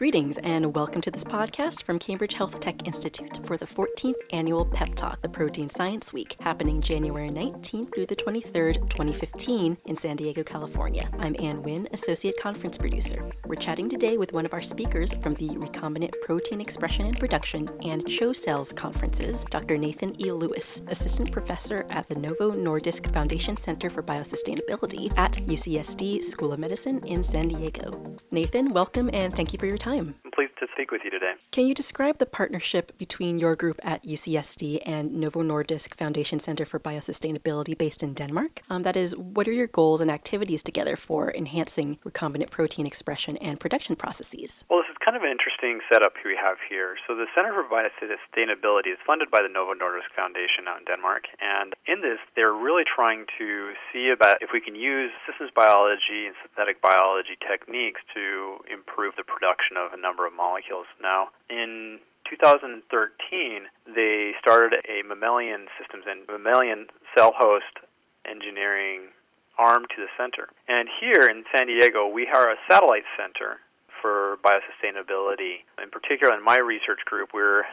Greetings and welcome to this podcast from Cambridge Health Tech Institute for the 14th annual Pep Talk, the Protein Science Week, happening January 19th through the 23rd, 2015, in San Diego, California. I'm Ann Wynn, Associate Conference Producer. We're chatting today with one of our speakers from the Recombinant Protein Expression and Production and CHO Cells conferences, Dr. Nathan E. Lewis, Assistant Professor at the Novo Nordisk Foundation Center for Biosustainability at UCSD School of Medicine in San Diego. Nathan, welcome and thank you for your time time. I'm pleased to speak with you today. Can you describe the partnership between your group at UCSD and Novo Nordisk Foundation Center for Biosustainability based in Denmark? Um, that is, what are your goals and activities together for enhancing recombinant protein expression and production processes? Well, this is kind of an interesting setup we have here. So, the Center for Biosustainability is funded by the Novo Nordisk Foundation out in Denmark, and in this, they're really trying to see about if we can use systems biology and synthetic biology techniques to improve the production of a number of molecules. Now, in 2013, they started a mammalian systems and mammalian cell host engineering arm to the center. And here in San Diego, we are a satellite center for biosustainability. In particular, in my research group, we're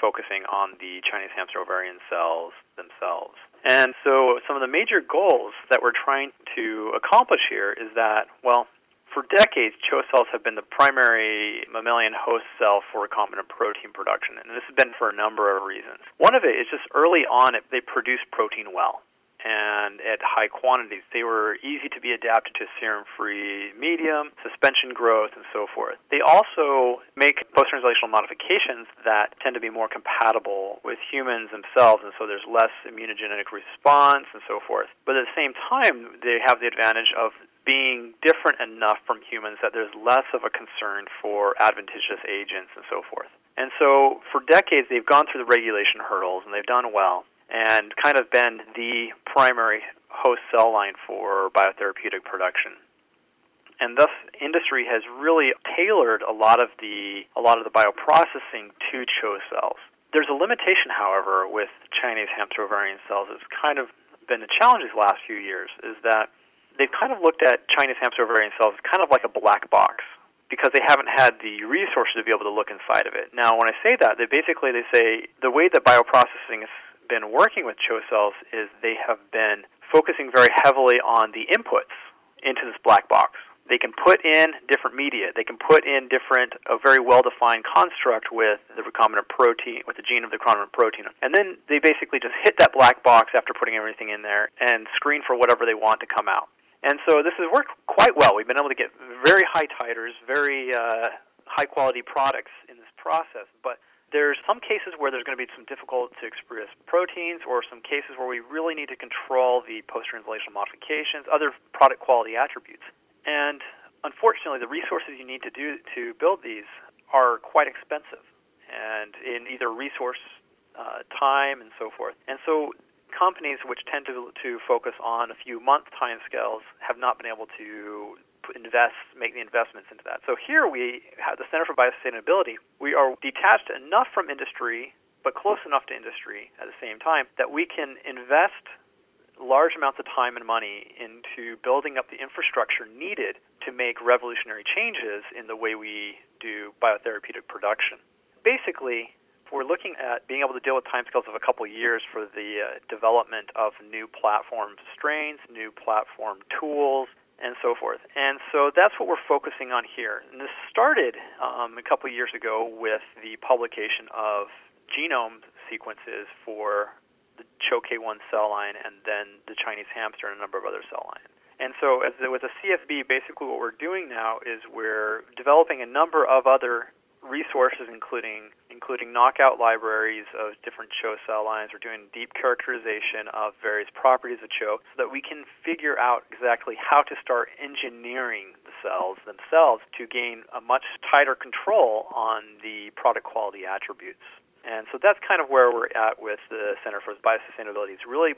focusing on the Chinese hamster ovarian cells themselves. And so, some of the major goals that we're trying to accomplish here is that, well, for decades, CHO cells have been the primary mammalian host cell for recombinant protein production, and this has been for a number of reasons. One of it is just early on, they produce protein well and at high quantities. They were easy to be adapted to serum free medium, suspension growth, and so forth. They also make post translational modifications that tend to be more compatible with humans themselves, and so there's less immunogenic response and so forth. But at the same time, they have the advantage of being different enough from humans that there's less of a concern for adventitious agents and so forth. And so for decades they've gone through the regulation hurdles and they've done well and kind of been the primary host cell line for biotherapeutic production. And thus industry has really tailored a lot of the a lot of the bioprocessing to CHO cells. There's a limitation, however, with Chinese hamster ovarian cells. It's kind of been the challenge these last few years is that they've kind of looked at Chinese hamster ovarian cells kind of like a black box because they haven't had the resources to be able to look inside of it. Now, when I say that, they basically they say the way that bioprocessing has been working with CHO cells is they have been focusing very heavily on the inputs into this black box. They can put in different media. They can put in different, a very well-defined construct with the recombinant protein, with the gene of the recombinant protein. And then they basically just hit that black box after putting everything in there and screen for whatever they want to come out. And so this has worked quite well. We've been able to get very high titers, very uh, high quality products in this process. But there's some cases where there's going to be some difficult to express proteins, or some cases where we really need to control the post translational modifications, other product quality attributes. And unfortunately, the resources you need to do to build these are quite expensive, and in either resource, uh, time, and so forth. And so companies which tend to, to focus on a few month time scales have not been able to invest, make the investments into that. So here we have the Center for Biosustainability. We are detached enough from industry, but close enough to industry at the same time that we can invest large amounts of time and money into building up the infrastructure needed to make revolutionary changes in the way we do biotherapeutic production. Basically, we're looking at being able to deal with timescales of a couple of years for the uh, development of new platform strains, new platform tools, and so forth. And so that's what we're focusing on here. And this started um, a couple of years ago with the publication of genome sequences for the CHO-K1 cell line and then the Chinese hamster and a number of other cell lines. And so, as with a CFB, basically what we're doing now is we're developing a number of other resources, including including knockout libraries of different CHO cell lines. We're doing deep characterization of various properties of CHO so that we can figure out exactly how to start engineering the cells themselves to gain a much tighter control on the product quality attributes. And so that's kind of where we're at with the Center for Biosustainability. It's really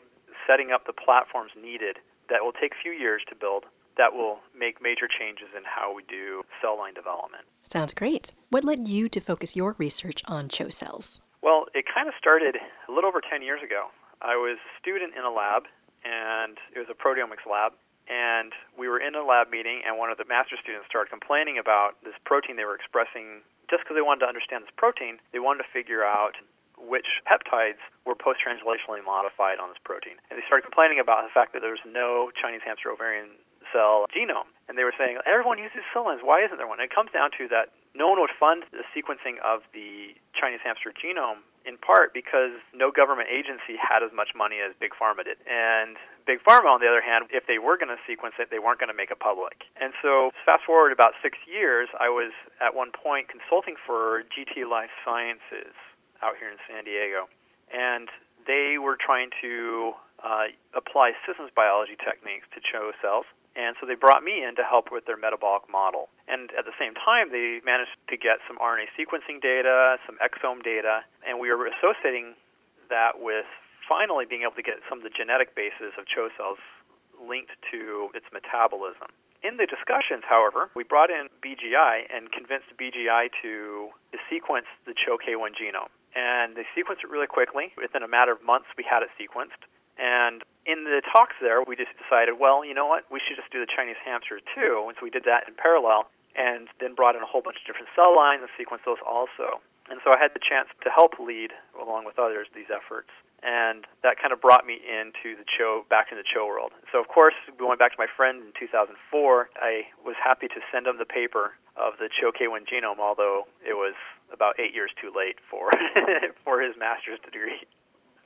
setting up the platforms needed that will take a few years to build that will make major changes in how we do cell line development. Sounds great. What led you to focus your research on CHO cells? Well, it kind of started a little over 10 years ago. I was a student in a lab, and it was a proteomics lab, and we were in a lab meeting, and one of the master students started complaining about this protein they were expressing. Just because they wanted to understand this protein, they wanted to figure out which peptides were post-translationally modified on this protein. And they started complaining about the fact that there was no Chinese hamster ovarian cell genome. And they were saying, everyone uses cell. Why isn't there one? And it comes down to that no one would fund the sequencing of the Chinese hamster genome in part because no government agency had as much money as Big Pharma did. And Big Pharma, on the other hand, if they were going to sequence it, they weren't going to make it public. And so, fast forward about six years, I was at one point consulting for GT Life Sciences out here in San Diego. And they were trying to uh, apply systems biology techniques to CHO cells. And so they brought me in to help with their metabolic model. And at the same time, they managed to get some RNA sequencing data, some exome data, and we were associating that with finally being able to get some of the genetic bases of CHO cells linked to its metabolism. In the discussions, however, we brought in BGI and convinced BGI to sequence the CHO-K1 genome. And they sequenced it really quickly. Within a matter of months, we had it sequenced. And in the talks there, we just decided, well, you know what, we should just do the Chinese hamster too. And so we did that in parallel and then brought in a whole bunch of different cell lines and sequenced those also. And so I had the chance to help lead, along with others, these efforts and that kind of brought me into the CHO, back into the CHO world. So of course, going back to my friend in 2004, I was happy to send him the paper of the CHO K1 genome, although it was about eight years too late for for his master's degree.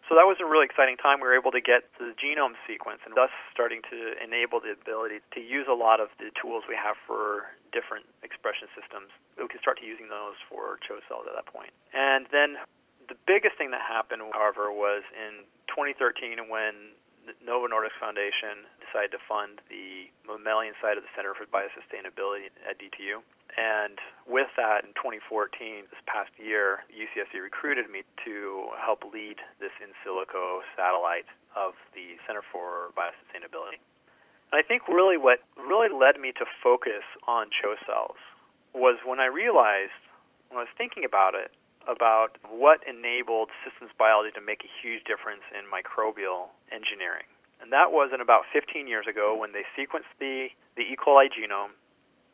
So that was a really exciting time. We were able to get the genome sequence and thus starting to enable the ability to use a lot of the tools we have for different expression systems. We could start to using those for CHO cells at that point. And then the biggest thing that happened, however, was in 2013 when the Novo Nordisk Foundation decided to fund the mammalian side of the Center for Biosustainability at DTU. And with that, in 2014, this past year, UCSC recruited me to help lead this in silico satellite of the Center for Biosustainability. And I think really what really led me to focus on CHO cells was when I realized, when I was thinking about it, about what enabled systems biology to make a huge difference in microbial engineering. And that was in about 15 years ago when they sequenced the, the E. coli genome.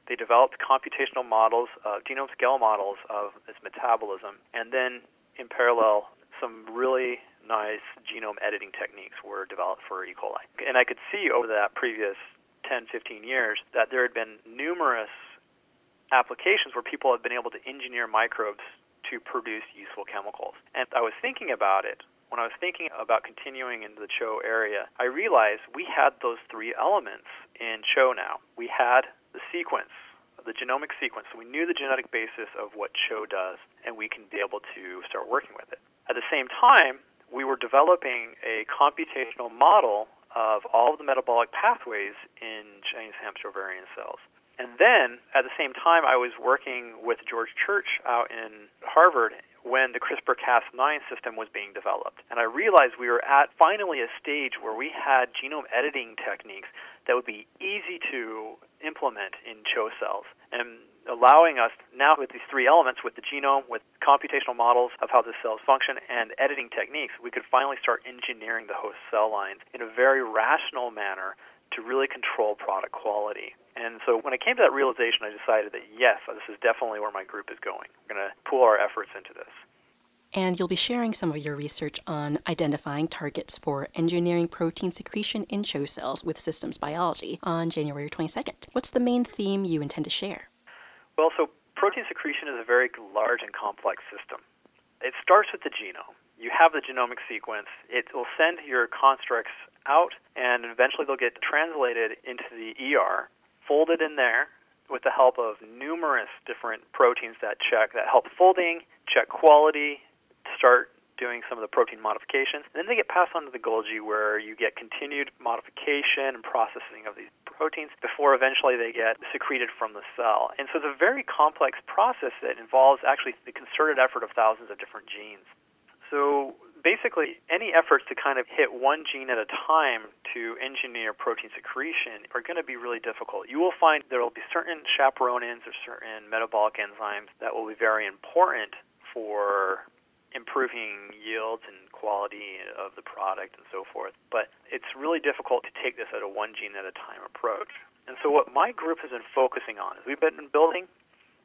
They developed computational models, uh, genome scale models of its metabolism, and then in parallel, some really nice genome editing techniques were developed for E. coli. And I could see over that previous 10, 15 years that there had been numerous applications where people had been able to engineer microbes to produce useful chemicals. And I was thinking about it. When I was thinking about continuing into the CHO area, I realized we had those three elements in CHO now. We had the sequence, the genomic sequence, so we knew the genetic basis of what CHO does, and we can be able to start working with it. At the same time, we were developing a computational model of all of the metabolic pathways in Chinese hamster ovarian cells. And then at the same time, I was working with George Church out in Harvard when the CRISPR Cas9 system was being developed. And I realized we were at finally a stage where we had genome editing techniques that would be easy to implement in CHO cells and allowing us now with these three elements with the genome, with computational models of how the cells function, and editing techniques, we could finally start engineering the host cell lines in a very rational manner to really control product quality. And so when I came to that realization, I decided that yes, this is definitely where my group is going. We're going to pool our efforts into this. And you'll be sharing some of your research on identifying targets for engineering protein secretion in CHO cells with systems biology on January 22nd. What's the main theme you intend to share? Well, so protein secretion is a very large and complex system. It starts with the genome. You have the genomic sequence. It will send your constructs out, and eventually they'll get translated into the ER, folded in there with the help of numerous different proteins that check that help folding, check quality, start doing some of the protein modifications. And then they get passed on to the Golgi where you get continued modification and processing of these proteins before eventually they get secreted from the cell. And so it's a very complex process that involves actually the concerted effort of thousands of different genes. So basically, any efforts to kind of hit one gene at a time to engineer protein secretion are going to be really difficult. You will find there will be certain chaperonins or certain metabolic enzymes that will be very important for improving yields and quality of the product and so forth. But it's really difficult to take this at a one gene at a time approach. And so what my group has been focusing on is we've been building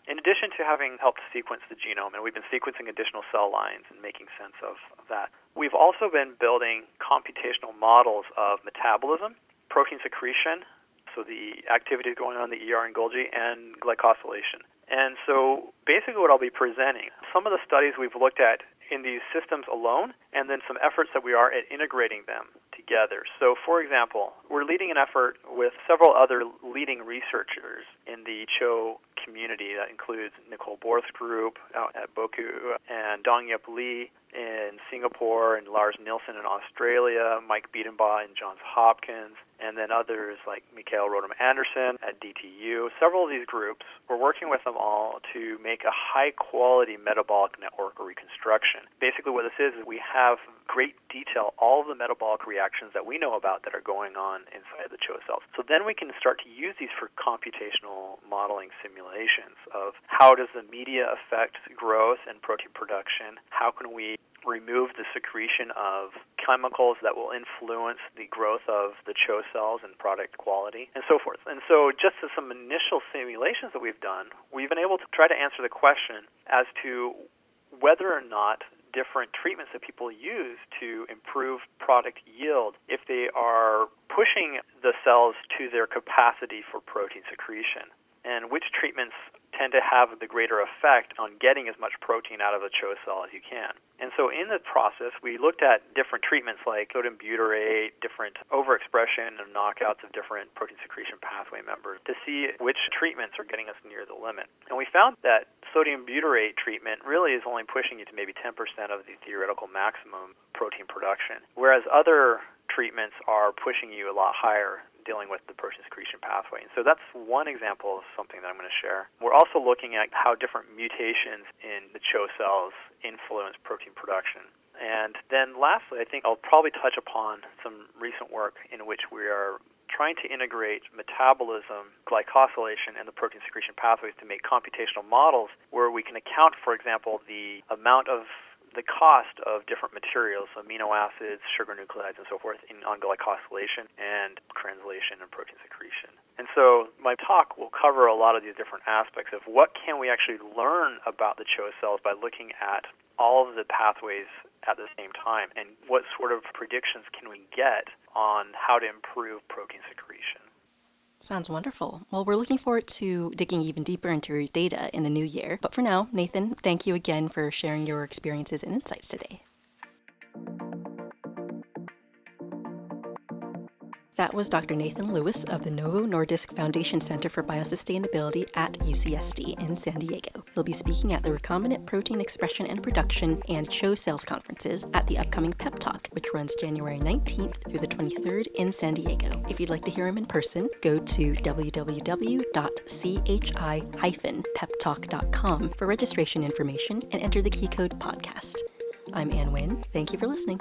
in addition to having helped sequence the genome, and we've been sequencing additional cell lines and making sense of, that, we've also been building computational models of metabolism, protein secretion, so the activity going on in the ER and Golgi, and glycosylation. And so basically what I'll be presenting, some of the studies we've looked at in these systems alone, and then some efforts that we are at integrating them together. So, for example, we're leading an effort with several other leading researchers in the CHO community. That includes Nicole Borth's group out at Boku and Dong-Yup Lee in Singapore and Lars Nielsen in Australia, Mike Biedenbaugh in Johns Hopkins, and then others like Mikael Rodham Anderson at DTU. Several of these groups, we're working with them all to make a high quality metabolic network reconstruction. Basically, what this is, is we have great detail all of the metabolic reactions that we know about that are going on inside the CHO cells. So then we can start to use these for computational modeling simulations of how does the media affect growth and protein production? How can we remove the secretion of chemicals that will influence the growth of the CHO cells and product quality, and so forth. And so, just as some initial simulations that we've done, we've been able to try to answer the question as to whether or not different treatments that people use to improve product yield if they are pushing the cells to their capacity for protein secretion and which treatments tend to have the greater effect on getting as much protein out of a CHO cell as you can. And so in the process, we looked at different treatments like sodium butyrate, different overexpression and knockouts of different protein secretion pathway members to see which treatments are getting us near the limit. And we found that sodium butyrate treatment really is only pushing you to maybe 10% of the theoretical maximum protein production, whereas other treatments are pushing you a lot higher dealing with the protein secretion pathway. And so that's one example of something that I'm going to share. We're also looking at how different mutations in the CHO cells influence protein production. And then lastly, I think I'll probably touch upon some recent work in which we are trying to integrate metabolism, glycosylation, and the protein secretion pathways to make computational models where we can account, for example, the amount of the cost of different materials, amino acids, sugar nucleotides, and so forth, in on glycosylation and translation and protein secretion. And so my talk will cover a lot of these different aspects of what can we actually learn about the CHO cells by looking at all of the pathways at the same time, and what sort of predictions can we get on how to improve protein secretion. Sounds wonderful. Well, we're looking forward to digging even deeper into your data in the new year. But for now, Nathan, thank you again for sharing your experiences and insights today. That was Dr. Nathan Lewis of the Novo Nordisk Foundation Center for Biosustainability at UCSD in San Diego. He'll be speaking at the Recombinant Protein Expression and Production and CHO Cells conferences at the upcoming Pep Talk, which runs January 19th through the 23rd in San Diego. If you'd like to hear him in person, go to www.chi-peptalk.com for registration information and enter the key code podcast. I'm Ann Wynn. Thank you for listening.